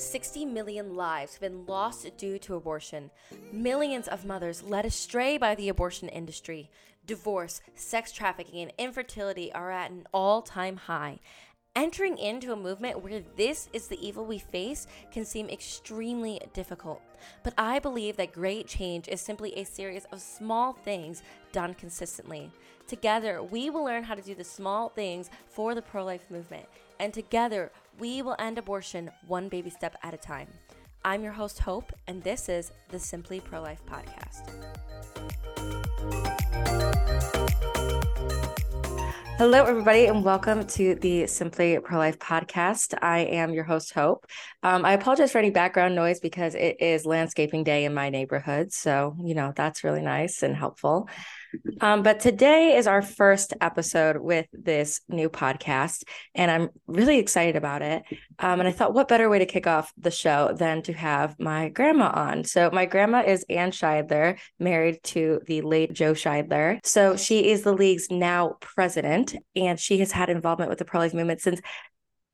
60 million lives have been lost due to abortion. Millions of mothers led astray by the abortion industry. Divorce, sex trafficking, and infertility are at an all time high. Entering into a movement where this is the evil we face can seem extremely difficult. But I believe that great change is simply a series of small things done consistently. Together, we will learn how to do the small things for the pro life movement. And together, we will end abortion one baby step at a time. I'm your host, Hope, and this is the Simply Pro Life Podcast. Hello, everybody, and welcome to the Simply Pro Life podcast. I am your host, Hope. Um, I apologize for any background noise because it is landscaping day in my neighborhood. So, you know, that's really nice and helpful. Um, but today is our first episode with this new podcast, and I'm really excited about it. Um, and I thought, what better way to kick off the show than to have my grandma on? So, my grandma is Ann Scheidler, married to the late Joe Scheidler. So, she is the league's now president, and she has had involvement with the pro life movement since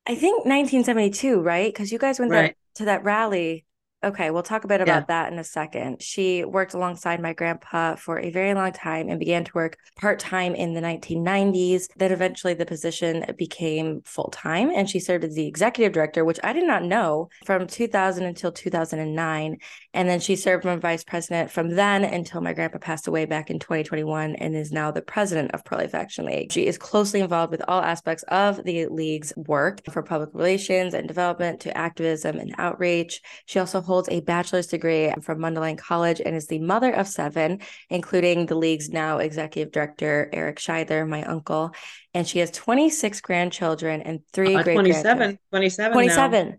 I think 1972, right? Because you guys went right. to that rally Okay, we'll talk a bit about yeah. that in a second. She worked alongside my grandpa for a very long time and began to work part time in the 1990s. Then eventually the position became full time and she served as the executive director, which I did not know from 2000 until 2009. And then she served as vice president from then until my grandpa passed away back in 2021 and is now the president of Pro Life Action League. She is closely involved with all aspects of the league's work from public relations and development to activism and outreach. She also holds a bachelor's degree from Mundelein College and is the mother of seven, including the league's now executive director, Eric Scheidler, my uncle. And she has 26 grandchildren and three uh, great 27, 27. 27. Now.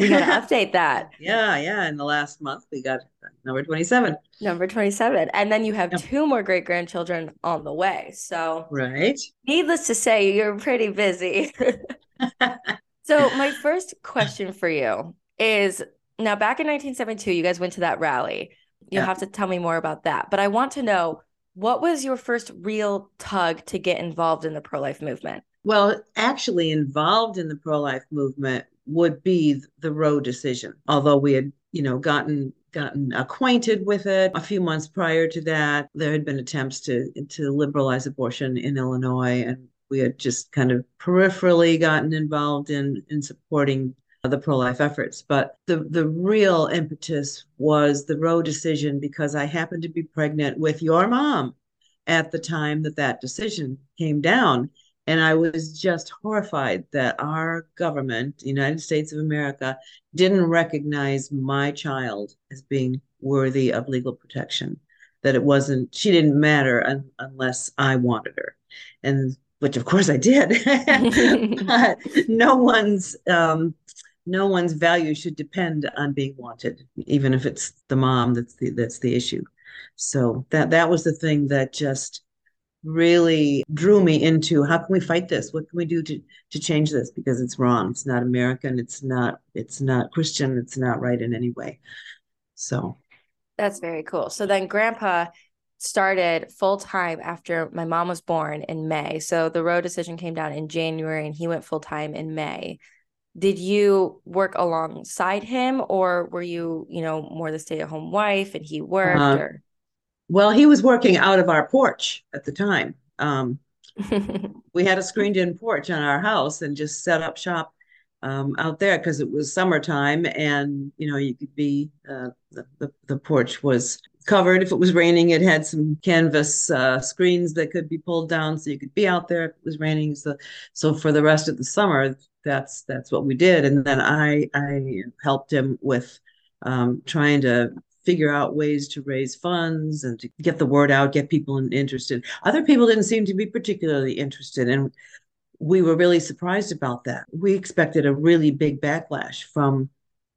We got to update that. Yeah, yeah. In the last month, we got number 27. Number 27. And then you have yep. two more great grandchildren on the way. So, right. Needless to say, you're pretty busy. so, my first question for you is now back in 1972, you guys went to that rally. You yeah. have to tell me more about that. But I want to know what was your first real tug to get involved in the pro life movement? Well, actually, involved in the pro life movement would be the Roe decision. Although we had, you know, gotten gotten acquainted with it a few months prior to that, there had been attempts to to liberalize abortion in Illinois, and we had just kind of peripherally gotten involved in in supporting the pro-life efforts. But the the real impetus was the Roe decision because I happened to be pregnant with your mom at the time that that decision came down and I was just horrified that our government, the United States of America, didn't recognize my child as being worthy of legal protection. That it wasn't, she didn't matter un- unless I wanted her. And which of course I did. but no one's um, no one's value should depend on being wanted, even if it's the mom that's the that's the issue. So that that was the thing that just really drew me into how can we fight this? What can we do to to change this? Because it's wrong. It's not american. It's not it's not christian. It's not right in any way. So. That's very cool. So then grandpa started full time after my mom was born in may. So the Roe decision came down in january and he went full time in may did you work alongside him or were you you know more the stay-at-home wife and he worked uh, or? well, he was working out of our porch at the time. Um, we had a screened in porch on our house and just set up shop um, out there because it was summertime and you know you could be uh, the, the, the porch was covered. If it was raining it had some canvas uh, screens that could be pulled down so you could be out there if it was raining. So so for the rest of the summer that's that's what we did and then i i helped him with um, trying to figure out ways to raise funds and to get the word out, get people interested. Other people didn't seem to be particularly interested. And we were really surprised about that. We expected a really big backlash from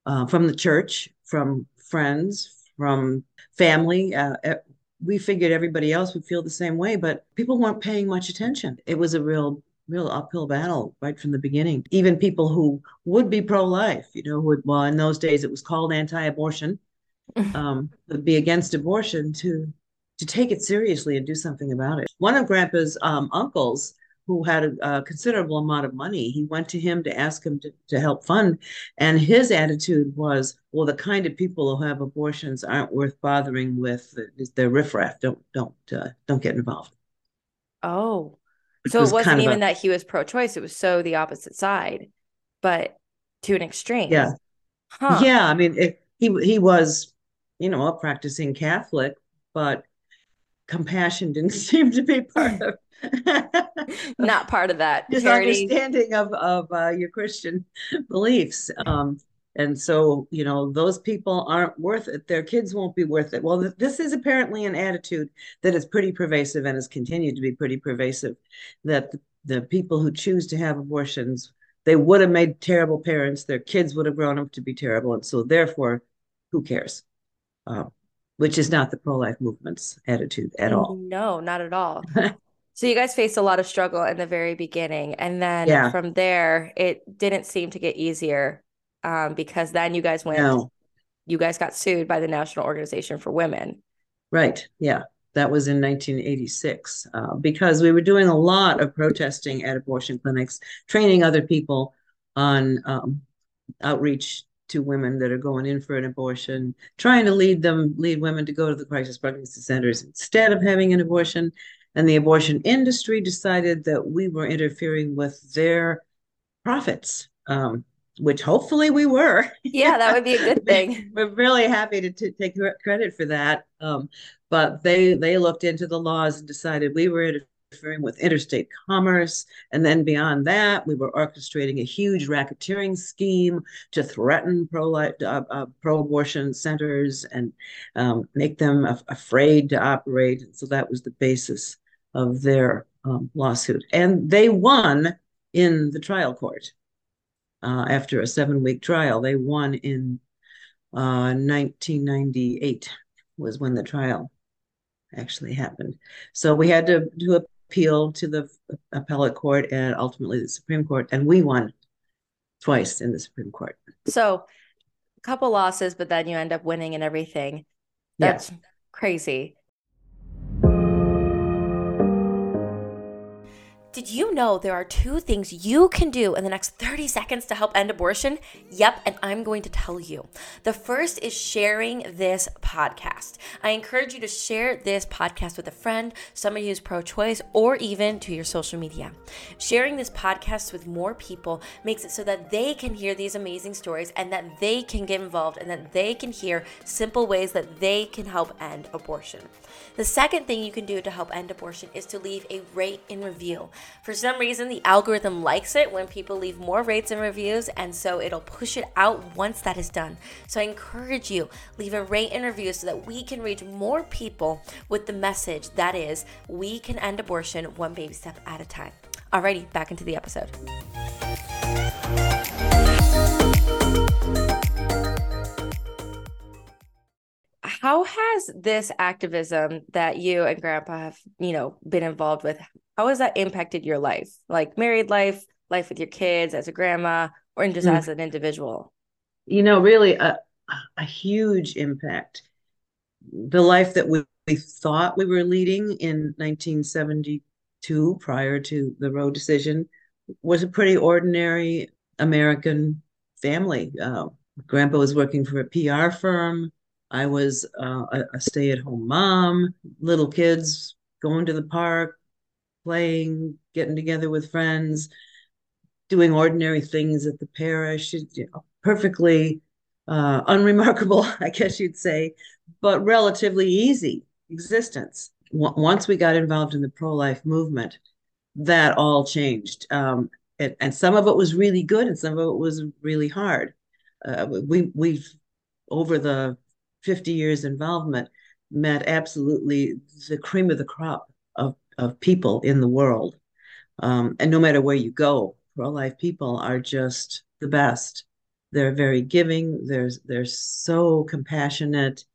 uh, from the church, from friends, from family. Uh, we figured everybody else would feel the same way, but people weren't paying much attention. It was a real real uphill battle right from the beginning. Even people who would be pro-life, you know, would well in those days it was called anti-abortion um, would be against abortion to to take it seriously and do something about it. One of Grandpa's um, uncles who had a, a, considerable amount of money. He went to him to ask him to, to help fund. And his attitude was, well, the kind of people who have abortions aren't worth bothering with. They're riffraff. Don't don't uh, don't get involved. Oh, so it, was it wasn't even a, that he was pro-choice. It was so the opposite side, but to an extreme. Yeah. Huh. Yeah. I mean, it, he he was, you know, a practicing Catholic, but compassion didn't seem to be part of not part of that his charity. understanding of of uh, your Christian beliefs. Um, and so, you know, those people aren't worth it. Their kids won't be worth it. Well, th- this is apparently an attitude that is pretty pervasive and has continued to be pretty pervasive. That the, the people who choose to have abortions, they would have made terrible parents. Their kids would have grown up to be terrible, and so therefore, who cares? Uh, which is not the pro-life movement's attitude at all. No, not at all. so you guys faced a lot of struggle in the very beginning, and then yeah. from there, it didn't seem to get easier um, because then you guys went, no. you guys got sued by the National Organization for Women. Right. Yeah. That was in 1986 uh, because we were doing a lot of protesting at abortion clinics, training other people on um, outreach to women that are going in for an abortion, trying to lead them, lead women to go to the crisis pregnancy centers instead of having an abortion. And the abortion industry decided that we were interfering with their profits, um, which hopefully we were. Yeah, that would be a good thing. we're really happy to, to take credit for that. Um, but they they looked into the laws and decided we were interfering with interstate commerce. And then beyond that, we were orchestrating a huge racketeering scheme to threaten pro uh, uh, pro abortion centers and um, make them af- afraid to operate. So that was the basis of their um, lawsuit. And they won in the trial court uh, after a seven week trial. They won in uh, 1998 was when the trial actually happened. So we had to do appeal to the appellate court and ultimately the Supreme Court, and we won twice in the Supreme Court. So, a couple losses, but then you end up winning and everything. That's yeah. crazy. Did you know there are two things you can do in the next 30 seconds to help end abortion? Yep, and I'm going to tell you. The first is sharing this podcast. I encourage you to share this podcast with a friend, somebody who's pro choice, or even to your social media. Sharing this podcast with more people makes it so that they can hear these amazing stories and that they can get involved and that they can hear simple ways that they can help end abortion. The second thing you can do to help end abortion is to leave a rate and review. For some reason, the algorithm likes it when people leave more rates and reviews, and so it'll push it out once that is done. So I encourage you, leave a rate and review so that we can reach more people with the message that is, we can end abortion one baby step at a time. Alrighty, back into the episode. How has this activism that you and grandpa have you know been involved with how has that impacted your life? Like married life life with your kids as a grandma or just mm. as an individual? You know really a, a huge impact. The life that we, we thought we were leading in 1972 prior to the roe decision was a pretty ordinary american family. Uh, grandpa was working for a pr firm I was uh, a, a stay at home mom, little kids going to the park, playing, getting together with friends, doing ordinary things at the parish, you know, perfectly uh, unremarkable, I guess you'd say, but relatively easy existence. W- once we got involved in the pro life movement, that all changed. Um, and, and, some of it was really good, and some of it was really hard. Uh, we we've over the 50 years involvement met absolutely the cream of the crop of, of people in the world. Um, and no matter where you go, pro-life people are just the best. They're very giving. They're they're so compassionate.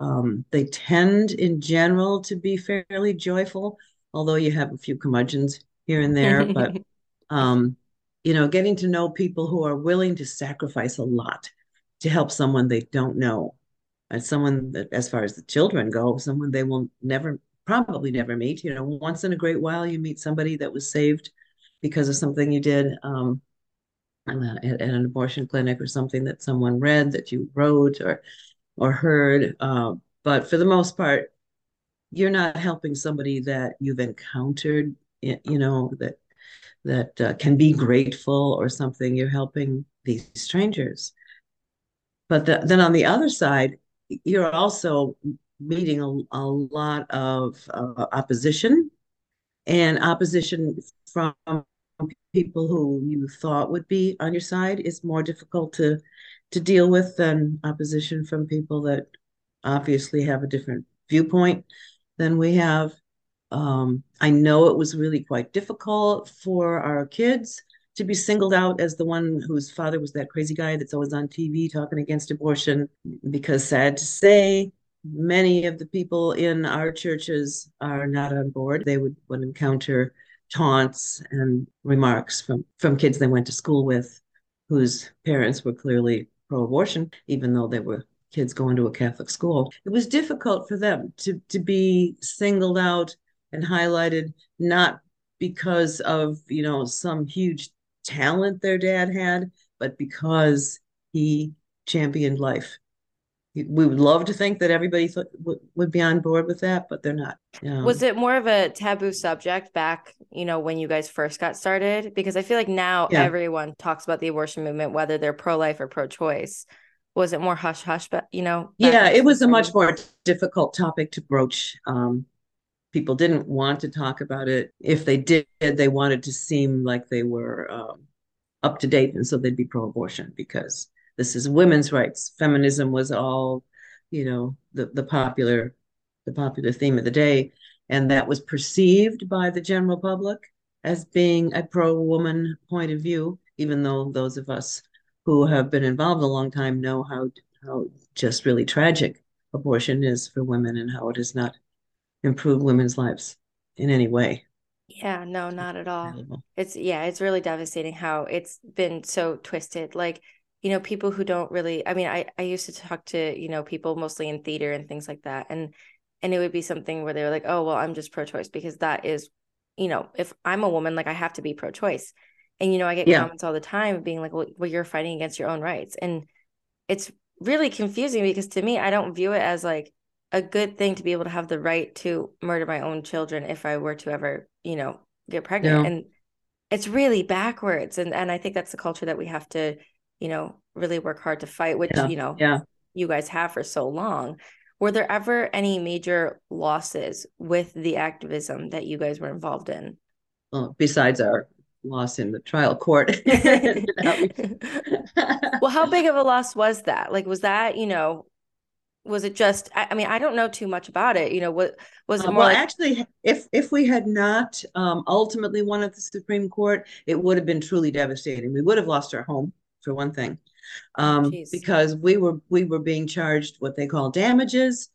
Um, they tend, in general, to be fairly joyful, although you have a few curmudgeons here and there. but um, you know, getting to know people who are willing to sacrifice a lot to help someone they don't know and someone that, as far as the children go, someone they will never, probably never meet. You know, once in a great while, you meet somebody that was saved because of something you did um, at, at an abortion clinic or something that someone read that you wrote or or heard. Uh, but for the most part, you're not helping somebody that you've encountered, you know, that that uh, can be grateful or something. You're helping these strangers. But the, then on the other side, you're also meeting a, a lot of uh, opposition and opposition from people who you thought would be on your side is more difficult to to deal with than opposition from people that obviously have a different viewpoint than we have. Um, I know it was really quite difficult for our kids to be singled out as the one whose father was that crazy guy that's always on TV talking against abortion, because sad to say, many of the people in our churches are not on board. They would, would encounter taunts and remarks from, from kids they went to school with whose parents were clearly pro abortion, even though they were kids going to a Catholic school. It was difficult for them to, to be singled out and highlighted, not because of, you know, some huge talent their dad had, but because he championed life we would love to think that everybody th- would be on board with that, but they're not. Um, was it more of a taboo subject back, you know, when you guys first got started? Because I feel like now yeah. everyone talks about the abortion movement, whether they're pro life or pro choice. Was it more hush hush? But you know, yeah, it was a much more difficult topic to broach. Um, people didn't want to talk about it. If they did, they wanted to seem like they were um, up to date, and so they'd be pro abortion because this is women's rights. Feminism was all, you know, the, the popular the popular theme of the day. And that was perceived by the general public as being a pro-woman point of view, even though those of us who have been involved a long time know how how just really tragic abortion is for women and how it is not improved women's lives in any way. Yeah, no, not at all. It's yeah, it's really devastating how it's been so twisted. Like you know people who don't really i mean i i used to talk to you know people mostly in theater and things like that and and it would be something where they were like oh well i'm just pro-choice because that is you know if i'm a woman like i have to be pro-choice and you know i get yeah. comments all the time being like well, well you're fighting against your own rights and it's really confusing because to me i don't view it as like a good thing to be able to have the right to murder my own children if i were to ever you know get pregnant yeah. and it's really backwards and and i think that's the culture that we have to you know, really work hard to fight, which, yeah. you know, yeah. you guys have for so long. Were there ever any major losses with the activism that you guys were involved in? Well, besides our loss in the trial court. well, how big of a loss was that? Like, was that, you know, was it just I, I mean i don't know too much about it you know what was it uh, more well like- actually if if we had not um, ultimately won at the supreme court it would have been truly devastating. We would have lost our home for one thing, um, because we were we were being charged what they call damages,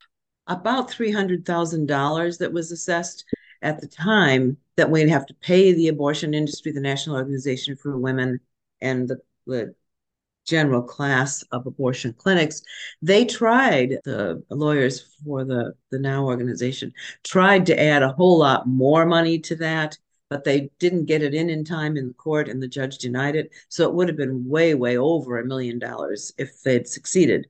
about three hundred thousand dollars that was assessed at the time that we'd have to pay the abortion industry, the National Organization for Women, and the, the general class of abortion clinics. They tried, the lawyers for the, the NOW organization tried to add a whole lot more money to that but they didn't get it in in time in the court and the judge denied it. So it would have been way, way over a million dollars if they'd succeeded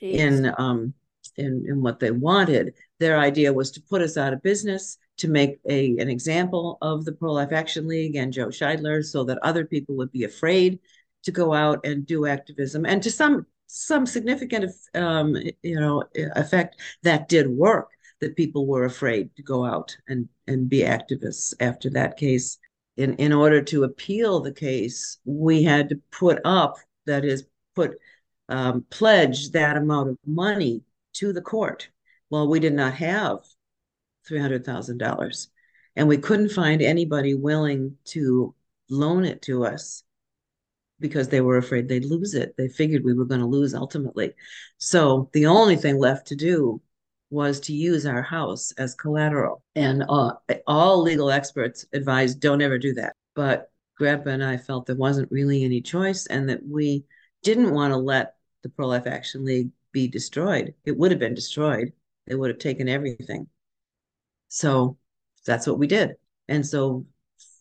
Jeez. in um in, in what they wanted. Their idea was to put us out of business, to make a an example of the Pro-Life Action League and Joe Scheidler so that other people would be afraid to go out and do activism. And to some some significant um, you know effect that did work that people were afraid to go out and, and be activists after that case. In, in order to appeal the case, we had to put up, that is, put um, pledge that amount of money to the court. Well, we did not have $300,000 and we couldn't find anybody willing to loan it to us because they were afraid they'd lose it. They figured we were going to lose ultimately. So the only thing left to do was to use our house as collateral. And uh, all legal experts advised don't ever do that. But Grandpa and I felt there wasn't really any choice and that we didn't want to let the Pro Life Action League be destroyed. It would have been destroyed, they would have taken everything. So that's what we did. And so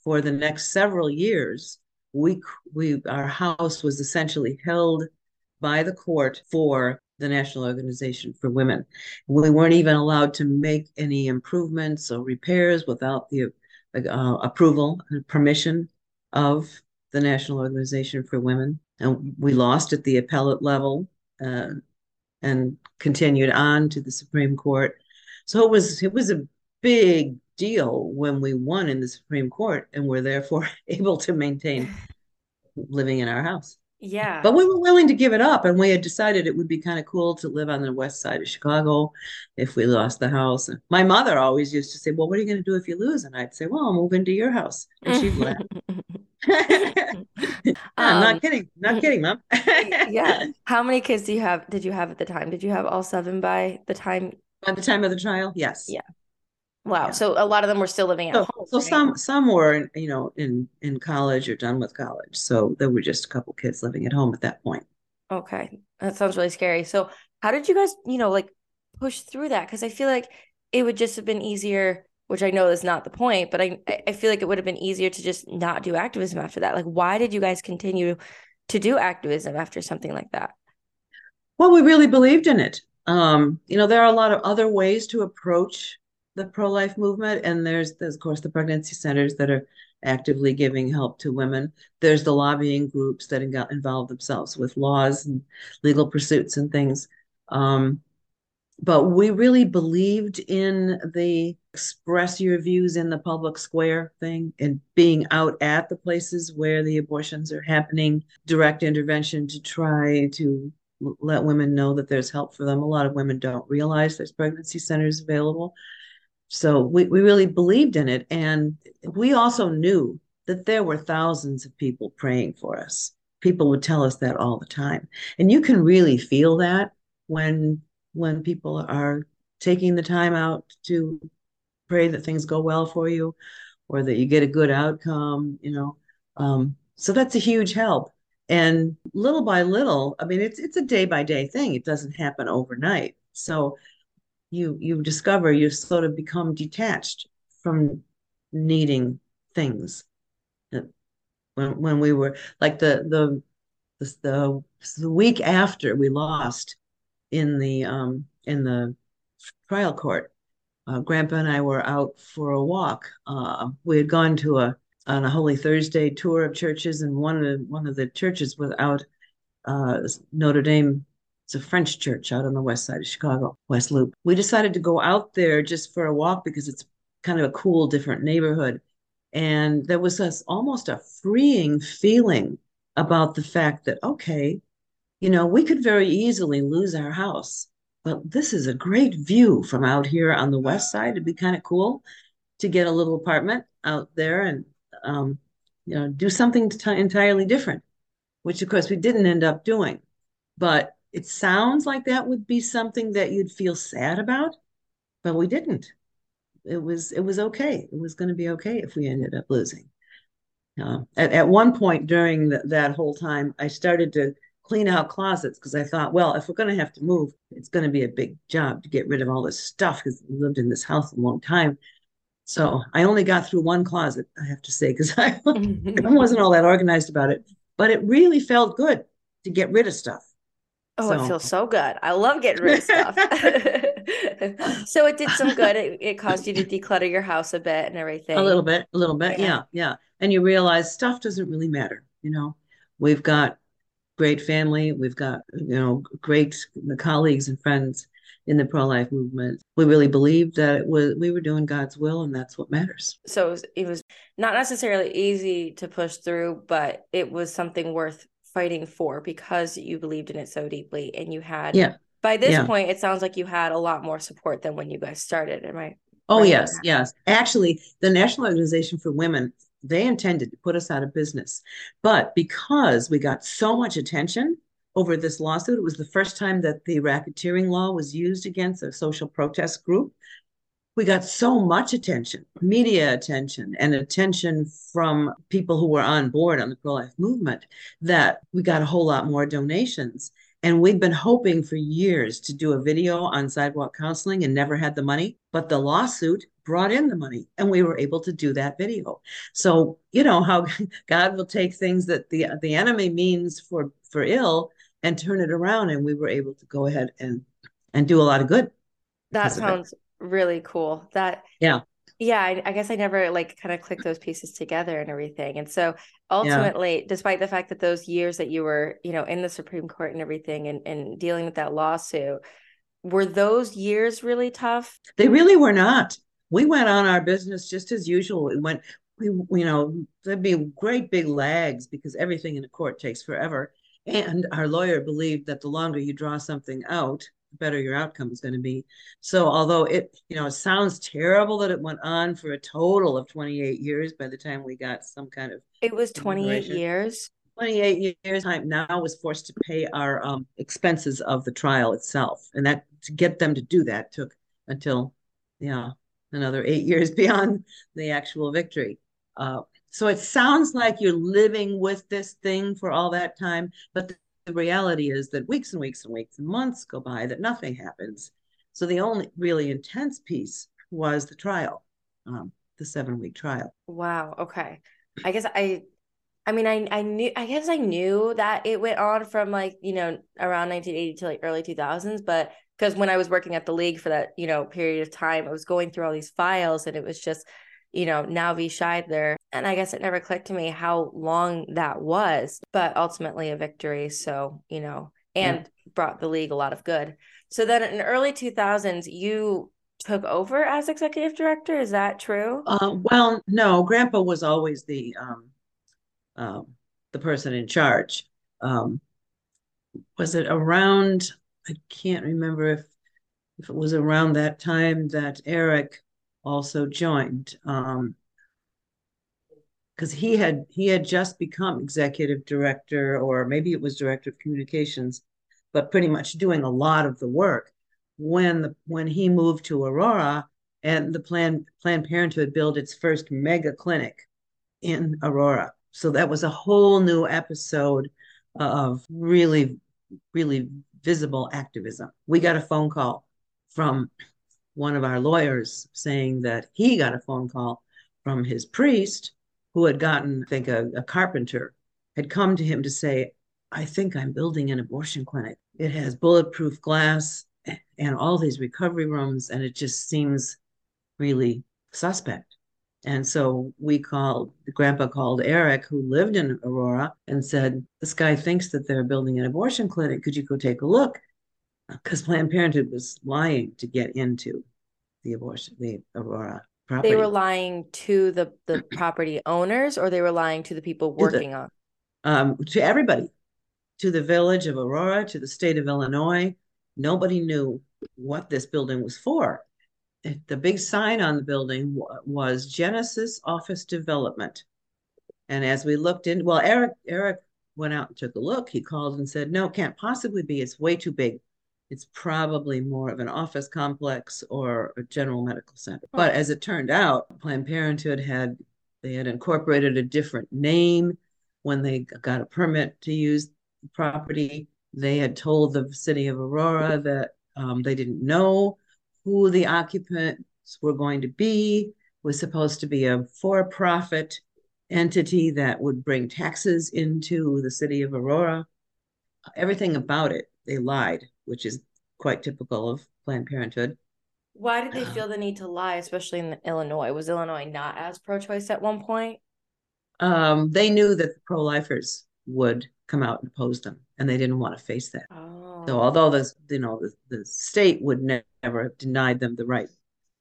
for the next several years, we we our house was essentially held by the court for the National Organization for Women. We weren't even allowed to make any improvements or repairs without the uh, approval and permission of the National Organization for Women. And we lost at the appellate level uh, and continued on to the Supreme Court. So it was it was a big deal when we won in the Supreme Court and were therefore able to maintain living in our house. Yeah. But we were willing to give it up. And we had decided it would be kind of cool to live on the west side of Chicago if we lost the house. And my mother always used to say, Well, what are you going to do if you lose? And I'd say, Well, I'll move into your house. And she'd laugh. I'm um, not kidding. Not kidding, mom. yeah. How many kids do you have? Did you have at the time? Did you have all seven by the time? By the time of the trial? Yes. Yeah. Wow. Yeah. So a lot of them were still living at so, home. So right? some some were, you know, in in college or done with college. So there were just a couple kids living at home at that point. Okay, that sounds really scary. So how did you guys, you know, like push through that? Because I feel like it would just have been easier. Which I know is not the point, but I I feel like it would have been easier to just not do activism after that. Like, why did you guys continue to do activism after something like that? Well, we really believed in it. Um, you know, there are a lot of other ways to approach the pro-life movement and there's, there's of course the pregnancy centers that are actively giving help to women. There's the lobbying groups that involve themselves with laws and legal pursuits and things. Um, but we really believed in the express your views in the public square thing and being out at the places where the abortions are happening. Direct intervention to try to let women know that there's help for them. A lot of women don't realize there's pregnancy centers available so we, we really believed in it. And we also knew that there were thousands of people praying for us. People would tell us that all the time. And you can really feel that when when people are taking the time out to pray that things go well for you or that you get a good outcome, you know. Um, so that's a huge help. And little by little, I mean, it's it's a day by day thing. It doesn't happen overnight. So you you discover you sort of become detached from needing things. When when we were like the the the, the, week after we lost in the um in the trial court uh, grandpa and i were out for a walk. Uh, we had gone to a on a holy thursday tour of churches and one of the, one of the churches was out uh, notre dame it's a French church out on the west side of Chicago, West Loop. We decided to go out there just for a walk because it's kind of a cool, different neighborhood. And there was this almost a freeing feeling about the fact that, okay, you know, we could very easily lose our house, but this is a great view from out here on the west side. It'd be kind of cool to get a little apartment out there and, um, you know, do something t- entirely different, which of course we didn't end up doing. But it sounds like that would be something that you'd feel sad about, but we didn't. It was it was okay. It was going to be okay if we ended up losing. Uh, at, at one point during the, that whole time, I started to clean out closets because I thought, well, if we're going to have to move, it's going to be a big job to get rid of all this stuff because we lived in this house a long time. So I only got through one closet, I have to say, because I, I wasn't all that organized about it. But it really felt good to get rid of stuff. Oh, so. it feels so good. I love getting rid of stuff. so it did some good. It, it caused you to declutter your house a bit and everything. A little bit, a little bit. Yeah. yeah, yeah. And you realize stuff doesn't really matter. You know, we've got great family. We've got, you know, great colleagues and friends in the pro-life movement. We really believed that it was we were doing God's will and that's what matters. So it was, it was not necessarily easy to push through, but it was something worth fighting for because you believed in it so deeply and you had yeah. by this yeah. point it sounds like you had a lot more support than when you guys started. Am i oh right yes yes. Actually the national organization for women they intended to put us out of business but because we got so much attention over this lawsuit it was the first time that the racketeering law was used against a social protest group we got so much attention, media attention, and attention from people who were on board on the pro life movement that we got a whole lot more donations. And we've been hoping for years to do a video on sidewalk counseling and never had the money. But the lawsuit brought in the money and we were able to do that video. So, you know, how God will take things that the the enemy means for for ill and turn it around and we were able to go ahead and and do a lot of good. That sounds really cool. That Yeah. Yeah, I, I, guess I never like kind of clicked those pieces together and everything. And so ultimately, yeah. despite the fact that those years that you were, you know, in the Supreme Court and everything and, and dealing with that lawsuit, were those years really tough? They really were not. We went on our business just as usual. We went, we, you know, there'd be great big lags because everything in a court takes forever. And our lawyer believed that the longer you draw something out, better your outcome is going to be. So although it, you know, it sounds terrible that it went on for a total of 28 years by the time we got some kind of It was 28 years. 28 years time now was forced to pay our um, expenses of the trial itself. And that to get them to do that took until yeah, another 8 years beyond the actual victory. Uh, so it sounds like you're living with this thing for all that time, but the reality is that weeks and weeks and weeks and months go by that nothing happens. So the only really intense piece was the trial, um, the seven week trial. Wow. Okay. I guess I, I mean, I I knew I guess I knew that it went on from like you know around 1980 to like early 2000s, but because when I was working at the league for that you know period of time, I was going through all these files and it was just you know, NOW v. Scheidler. And I guess it never clicked to me how long that was, but ultimately a victory. So, you know, and yeah. brought the league a lot of good. So then in early 2000s, you took over as executive director. Is that true? Uh, well, no, Grandpa was always the um, um, the person in charge. Um, was it around? I can't remember if if it was around that time that Eric also joined um, because he had he had just become executive director or maybe it was director of communications but pretty much doing a lot of the work. When the when he moved to aurora and the plan planned parenthood built its first mega clinic in aurora. So that was a whole new episode of really really visible activism. We got a phone call from one of our lawyers saying that he got a phone call from his priest who had gotten, I think, a, a carpenter had come to him to say, I think I'm building an abortion clinic. It has bulletproof glass and all these recovery rooms, and it just seems really suspect. And so we called, grandpa called Eric, who lived in Aurora, and said, This guy thinks that they're building an abortion clinic. Could you go take a look? Because Planned Parenthood was lying to get into the abortion, the Aurora property. They were lying to the the property owners, or they were lying to the people working the, on. Um, to everybody, to the village of Aurora, to the state of Illinois. Nobody knew what this building was for. The big sign on the building was Genesis Office Development. And as we looked in, well, Eric Eric went out and took a look. He called and said, "No, can't possibly be. It's way too big." It's probably more of an office complex or a general medical center. But as it turned out, Planned Parenthood had they had incorporated a different name when they got a permit to use the property. They had told the city of Aurora that um, they didn't know who the occupants were going to be. It was supposed to be a for-profit entity that would bring taxes into the city of Aurora. Everything about it, they lied which is quite typical of Planned Parenthood. Why did they feel the need to lie, especially in Illinois? Was Illinois not as pro-choice at one point? Um, they knew that the pro-lifers would come out and oppose them, and they didn't want to face that. Oh. So, although the you know the, the state would ne- never have denied them the right,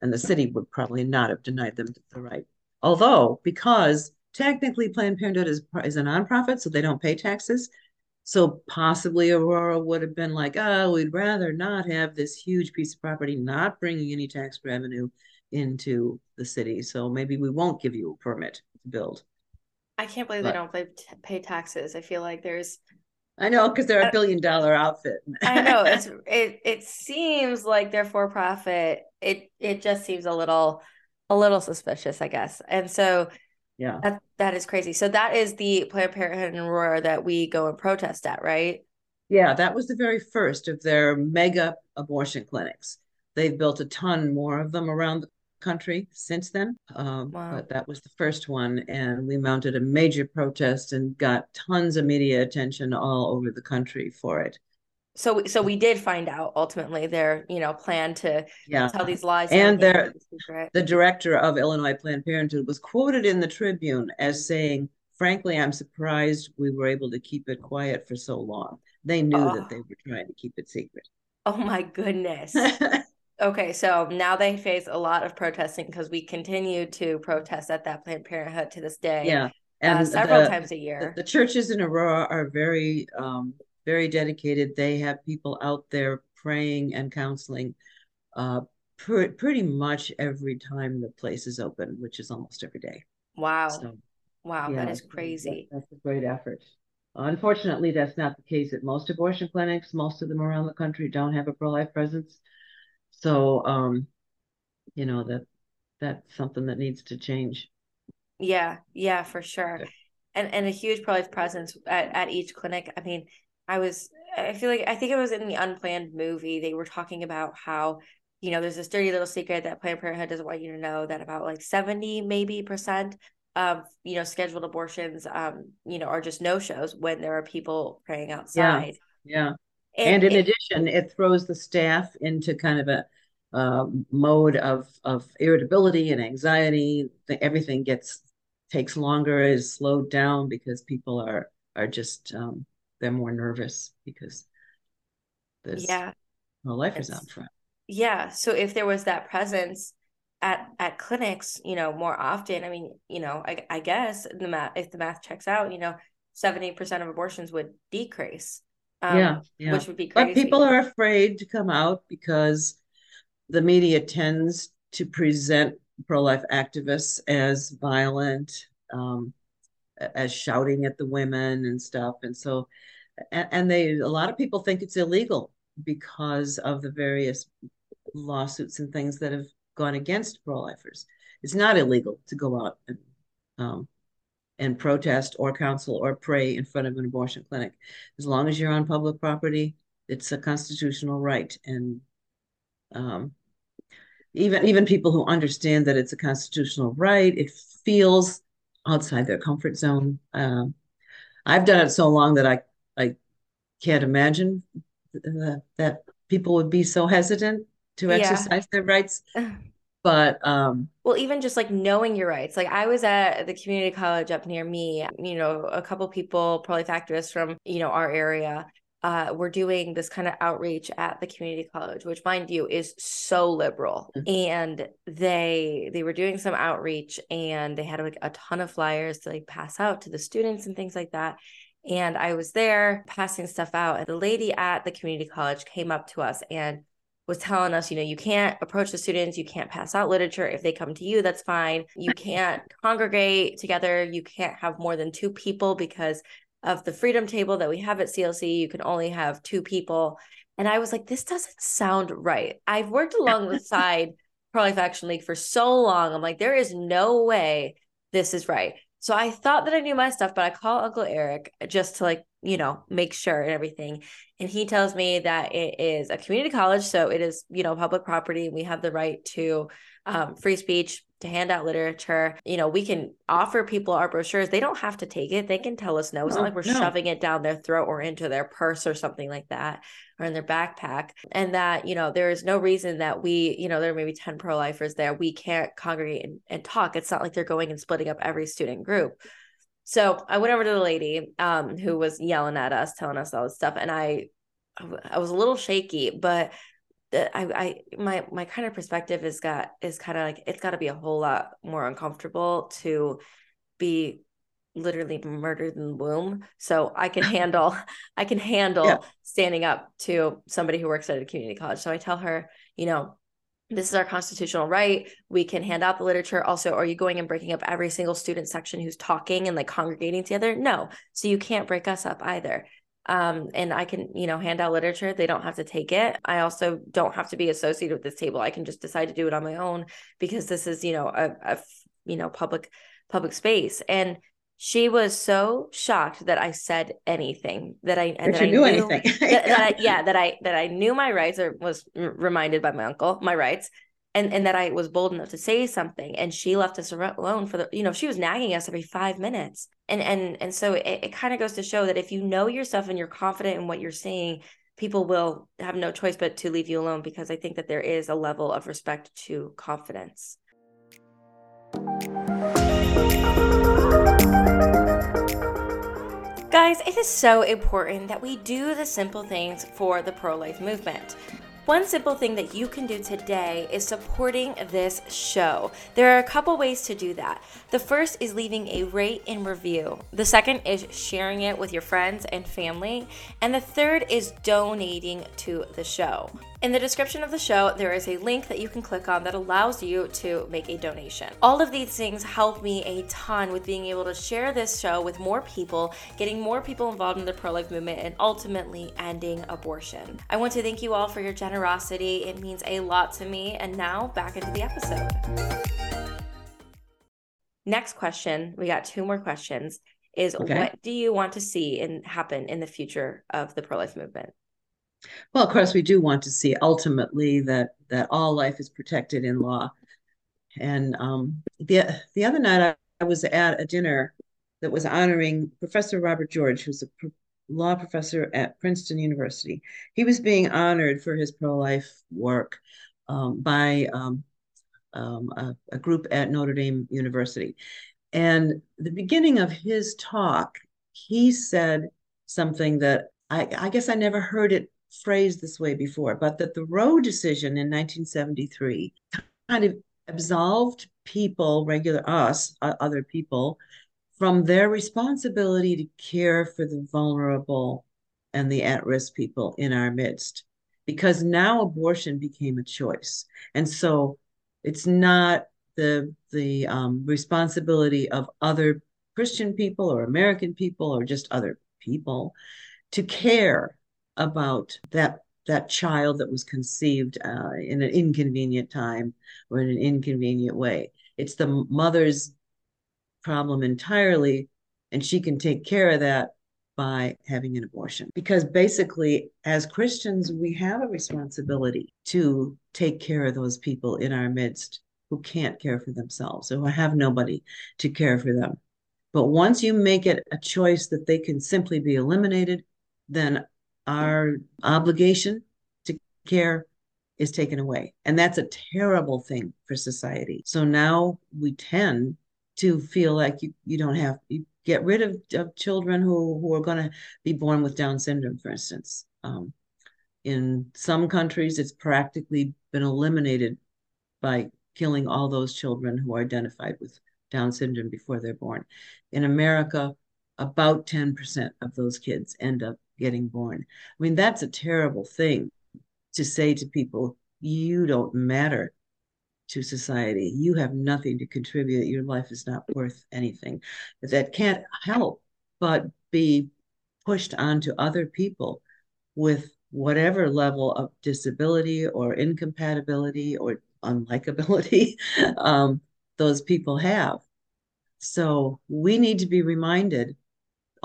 and the city would probably not have denied them the right. Although, because technically Planned Parenthood is is a nonprofit, so they don't pay taxes. So possibly Aurora would have been like, oh, we'd rather not have this huge piece of property not bringing any tax revenue into the city. So maybe we won't give you a permit to build. I can't believe but, they don't pay, pay taxes. I feel like there's. I know because they're a uh, billion dollar outfit. I know it's it. It seems like they're for profit. It it just seems a little a little suspicious, I guess. And so yeah. That, that is crazy. So that is the Planned Parenthood in Aurora that we go and protest at, right? Yeah, that was the very first of their mega abortion clinics. They've built a ton more of them around the country since then. Um, wow. But that was the first one. And we mounted a major protest and got tons of media attention all over the country for it. So, so we did find out ultimately their, you know, plan to yeah. tell these lies. And their, the director of Illinois Planned Parenthood was quoted in the Tribune as saying, frankly, I'm surprised we were able to keep it quiet for so long. They knew oh. that they were trying to keep it secret. Oh my goodness. okay, so now they face a lot of protesting because we continue to protest at that Planned Parenthood to this day. Yeah. Uh, and uh, several the, times a year. The, the, churches in Aurora are very um, very dedicated. They have people out there praying and counseling uh, pr- pretty much every time the place is open, which is almost every day. Wow. So, wow, yeah, that is crazy. That, that's a great effort. Unfortunately, that's not the case at most abortion clinics. Most of them around the country don't have a pro-life presence. So, um, you know, that that's something that needs to change. Yeah, yeah, for sure. And and a huge pro-life presence at, at each clinic. I mean, I was I feel like I think it was in the unplanned movie they were talking about how you know there's this dirty little secret that Planned Parenthood doesn't want you to know that about like 70 maybe percent of you know scheduled abortions um you know are just no shows when there are people praying outside. Yeah. yeah. And, and in it, addition, it throws the staff into kind of a uh, mode of of irritability and anxiety. Everything gets takes longer, is slowed down because people are are just um, they're more nervous because this yeah. well life is out front. Yeah so if there was that presence at at clinics you know more often i mean you know i, I guess the math if the math checks out you know 70% of abortions would decrease um, yeah, yeah. which would be crazy. but people are afraid to come out because the media tends to present pro-life activists as violent um, as shouting at the women and stuff. And so, and, they, a lot of people think it's illegal because of the various lawsuits and things that have gone against pro-lifers. It's not illegal to go out and um, and protest or counsel or pray in front of an abortion clinic. As long as you're on public property, it's a constitutional right. And um, even even people who understand that it's a constitutional right, it feels outside their comfort zone. Um, I've done it so long that I I can't imagine uh, that people would be so hesitant to exercise yeah. their rights. But um, well, even just like knowing your rights. Like I was at the community college up near me. You know, a couple people, probably activists from you know our area, uh, we're doing this kind of outreach at the community college, which, mind you, is so liberal. Mm-hmm. And they they were doing some outreach, and they had like a ton of flyers to like pass out to the students and things like that. And I was there passing stuff out, and the lady at the community college came up to us and was telling us, you know, you can't approach the students, you can't pass out literature. If they come to you, that's fine. You can't congregate together. You can't have more than two people because of the freedom table that we have at CLC, you can only have two people. And I was like, this doesn't sound right. I've worked alongside Pro Life Action League for so long. I'm like, there is no way this is right. So I thought that I knew my stuff, but I call Uncle Eric just to like, you know, make sure and everything. And he tells me that it is a community college. So it is, you know, public property. We have the right to um, free speech, to hand out literature. You know, we can offer people our brochures. They don't have to take it. They can tell us no. It's no, not like we're no. shoving it down their throat or into their purse or something like that or in their backpack. And that, you know, there is no reason that we, you know, there may be 10 pro lifers there. We can't congregate and, and talk. It's not like they're going and splitting up every student group. So I went over to the lady um, who was yelling at us, telling us all this stuff. And I, I was a little shaky, but I, I my my kind of perspective is got is kind of like it's got to be a whole lot more uncomfortable to be literally murdered in the womb so i can handle i can handle yeah. standing up to somebody who works at a community college so i tell her you know this is our constitutional right we can hand out the literature also are you going and breaking up every single student section who's talking and like congregating together no so you can't break us up either um, and I can, you know, hand out literature. They don't have to take it. I also don't have to be associated with this table. I can just decide to do it on my own because this is, you know, a, a you know, public public space. And she was so shocked that I said anything that I that, I knew anything. that, that I, yeah, that I that I knew my rights or was reminded by my uncle my rights, and and that I was bold enough to say something. And she left us alone for the you know she was nagging us every five minutes, and and and so it, it kind of goes to show that if you know yourself and you're confident in what you're saying, people will have no choice but to leave you alone because I think that there is a level of respect to confidence. Guys, it is so important that we do the simple things for the pro life movement. One simple thing that you can do today is supporting this show. There are a couple ways to do that. The first is leaving a rate and review. The second is sharing it with your friends and family. And the third is donating to the show. In the description of the show, there is a link that you can click on that allows you to make a donation. All of these things help me a ton with being able to share this show with more people, getting more people involved in the pro life movement, and ultimately ending abortion. I want to thank you all for your generosity. It means a lot to me. And now back into the episode. Next question, we got two more questions. Is okay. what do you want to see and happen in the future of the pro life movement? Well, of course, we do want to see ultimately that that all life is protected in law. And um, the the other night, I, I, was at a dinner that was honoring Professor Robert George, who's a pro- law professor at Princeton University. He was being honored for his pro life work um, by um, um, a, a group at Notre Dame University. And the beginning of his talk, he said something that I, I guess I never heard it phrased this way before, but that the Roe decision in 1973 kind of absolved people, regular us, uh, other people, from their responsibility to care for the vulnerable and the at risk people in our midst. Because now abortion became a choice. And so it's not the, the um, responsibility of other Christian people or American people or just other people to care about that that child that was conceived uh, in an inconvenient time or in an inconvenient way. It's the mother's problem entirely, and she can take care of that by having an abortion. Because basically, as Christians, we have a responsibility to take care of those people in our midst who can't care for themselves or who have nobody to care for them. But once you make it a choice that they can simply be eliminated, then our obligation to care is taken away. And that's a terrible thing for society. So now we tend to feel like you, you don't have, you get rid of, of children who, who are going to be born with Down syndrome, for instance. Um, in some countries, it's practically been eliminated by killing all those children who are identified with Down syndrome before they're born. In America, about 10% of those kids end up getting born. I mean, that's a terrible thing to say to people, you don't matter to society. You have nothing to contribute. Your life is not worth anything. That can't help but be pushed onto other people with whatever level of disability or incompatibility or unlikability um, those people have. So we need to be reminded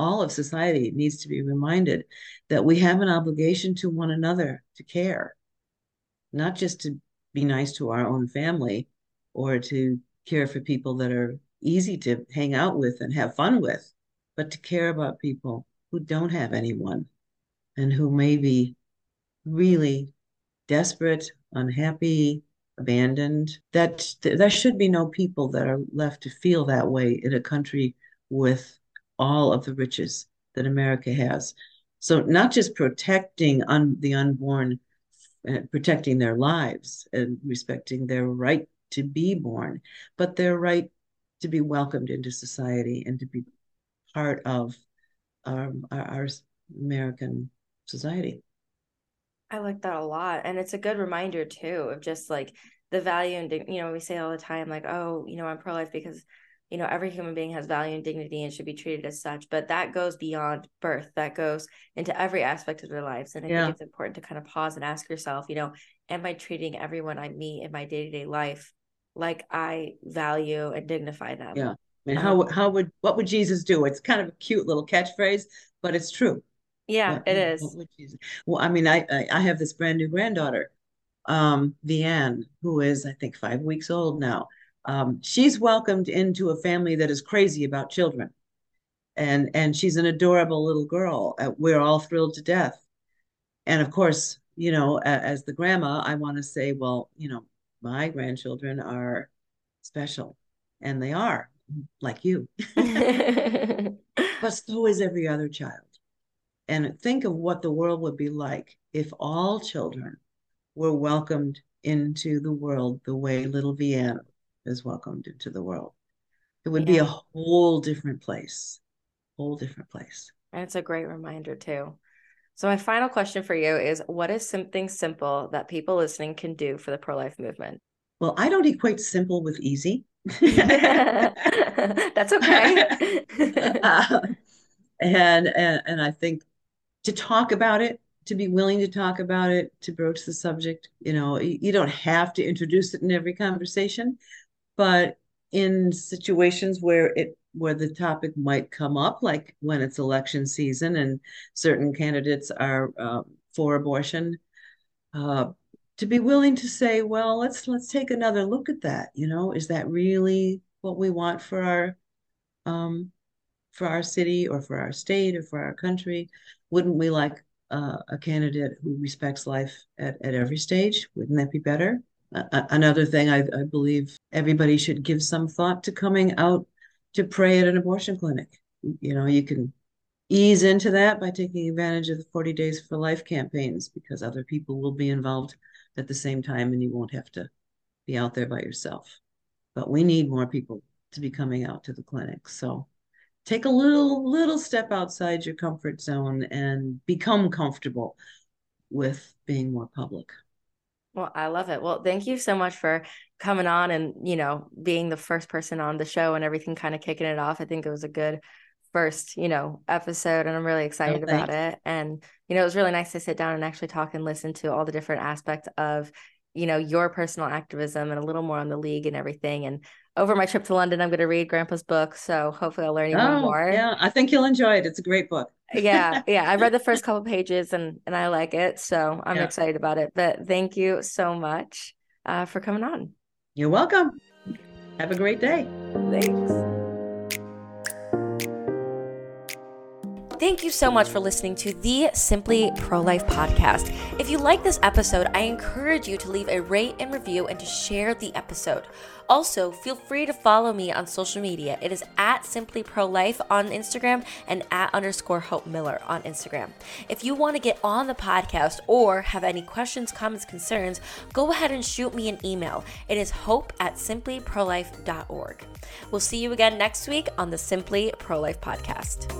all of society needs to be reminded that we have an obligation to one another to care, not just to be nice to our own family or to care for people that are easy to hang out with and have fun with, but to care about people who don't have anyone and who may be really desperate, unhappy, abandoned. That there should be no people that are left to feel that way in a country with all of the riches that America has. So not just protecting un, the unborn, uh, protecting their lives and respecting their right to be born, but their right to be welcomed into society and to be part of um, our, our American society. I like that a lot. And it's a good reminder too of just like the value and you know, we say all the time, like, oh, you know, I'm pro life because you know every human being has value and dignity and should be treated as such but that goes beyond birth that goes into every aspect of their lives and i yeah. think it's important to kind of pause and ask yourself you know am i treating everyone i meet in my day-to-day life like i value and dignify them yeah mean, how how would what would Jesus do? It's kind of a cute little catchphrase, but it's true. Yeah, What, it is. Jesus? Well, I mean, I, I I have this brand new granddaughter, um, Vianne, who is I think five weeks old now. Um, she's welcomed into a family that is crazy about children, and and she's an adorable little girl. Uh, we're all thrilled to death. And of course, you know, as the grandma, I want to say, well, you know, my grandchildren are special, and they are like you, but so is every other child. And think of what the world would be like if all children were welcomed into the world the way little Vienna is welcomed into the world. It would be a whole different place, whole different place. And it's a great reminder too. So my final question for you is what is something simple that people listening can do for the pro-life movement? Well, I don't equate simple with easy. That's okay. Uh, and, and and I think to talk about it, to be willing to talk about it, to broach the subject, you know, you don't have to introduce it in every conversation, but in situations where it where the topic might come up, like when it's election season and certain candidates are uh, for abortion, uh, to be willing to say, well, let's let's take another look at that. You know, is that really what we want for our um, for our city or for our state or for our country? Wouldn't we like uh, a candidate who respects life at, at every stage? Wouldn't that be better? Another thing I, I believe everybody should give some thought to coming out to pray at an abortion clinic. You know, you can ease into that by taking advantage of the 40 Days for Life campaigns because other people will be involved at the same time and you won't have to be out there by yourself. But we need more people to be coming out to the clinic. So take a little little step outside your comfort zone and become comfortable with being more public. Well, I love it. Well, thank you so much for coming on and, you know, being the first person on the show and everything kind of kicking it off. I think it was a good first, you know, episode and I'm really oh, excited Oh, about it. And, you know, it was really nice to sit down and actually talk and listen to all the different aspects of, you know, your personal activism and a little more on the league and everything. And over my trip to London, I'm going to read Grandpa's book. So hopefully I'll learn even Oh, more. yeah, I think you'll enjoy it. It's a great book. Yeah yeah i read the first couple pages and and i like it so i'm Yeah. excited about it but thank you so much uh, for coming on You're welcome. Have a great day. thanks Thank you so much for listening to the Simply Pro Life podcast. If you like this episode, I encourage you to leave a rate and review and to share the episode. Also, feel free to follow me on social media. It is at Simply Pro Life on Instagram and at underscore Hope Miller on Instagram. If you want to get on the podcast or have any questions, comments, concerns, go ahead and shoot me an email. It is hope at simplyprolife.org. We'll see you again next week on the Simply Pro Life podcast.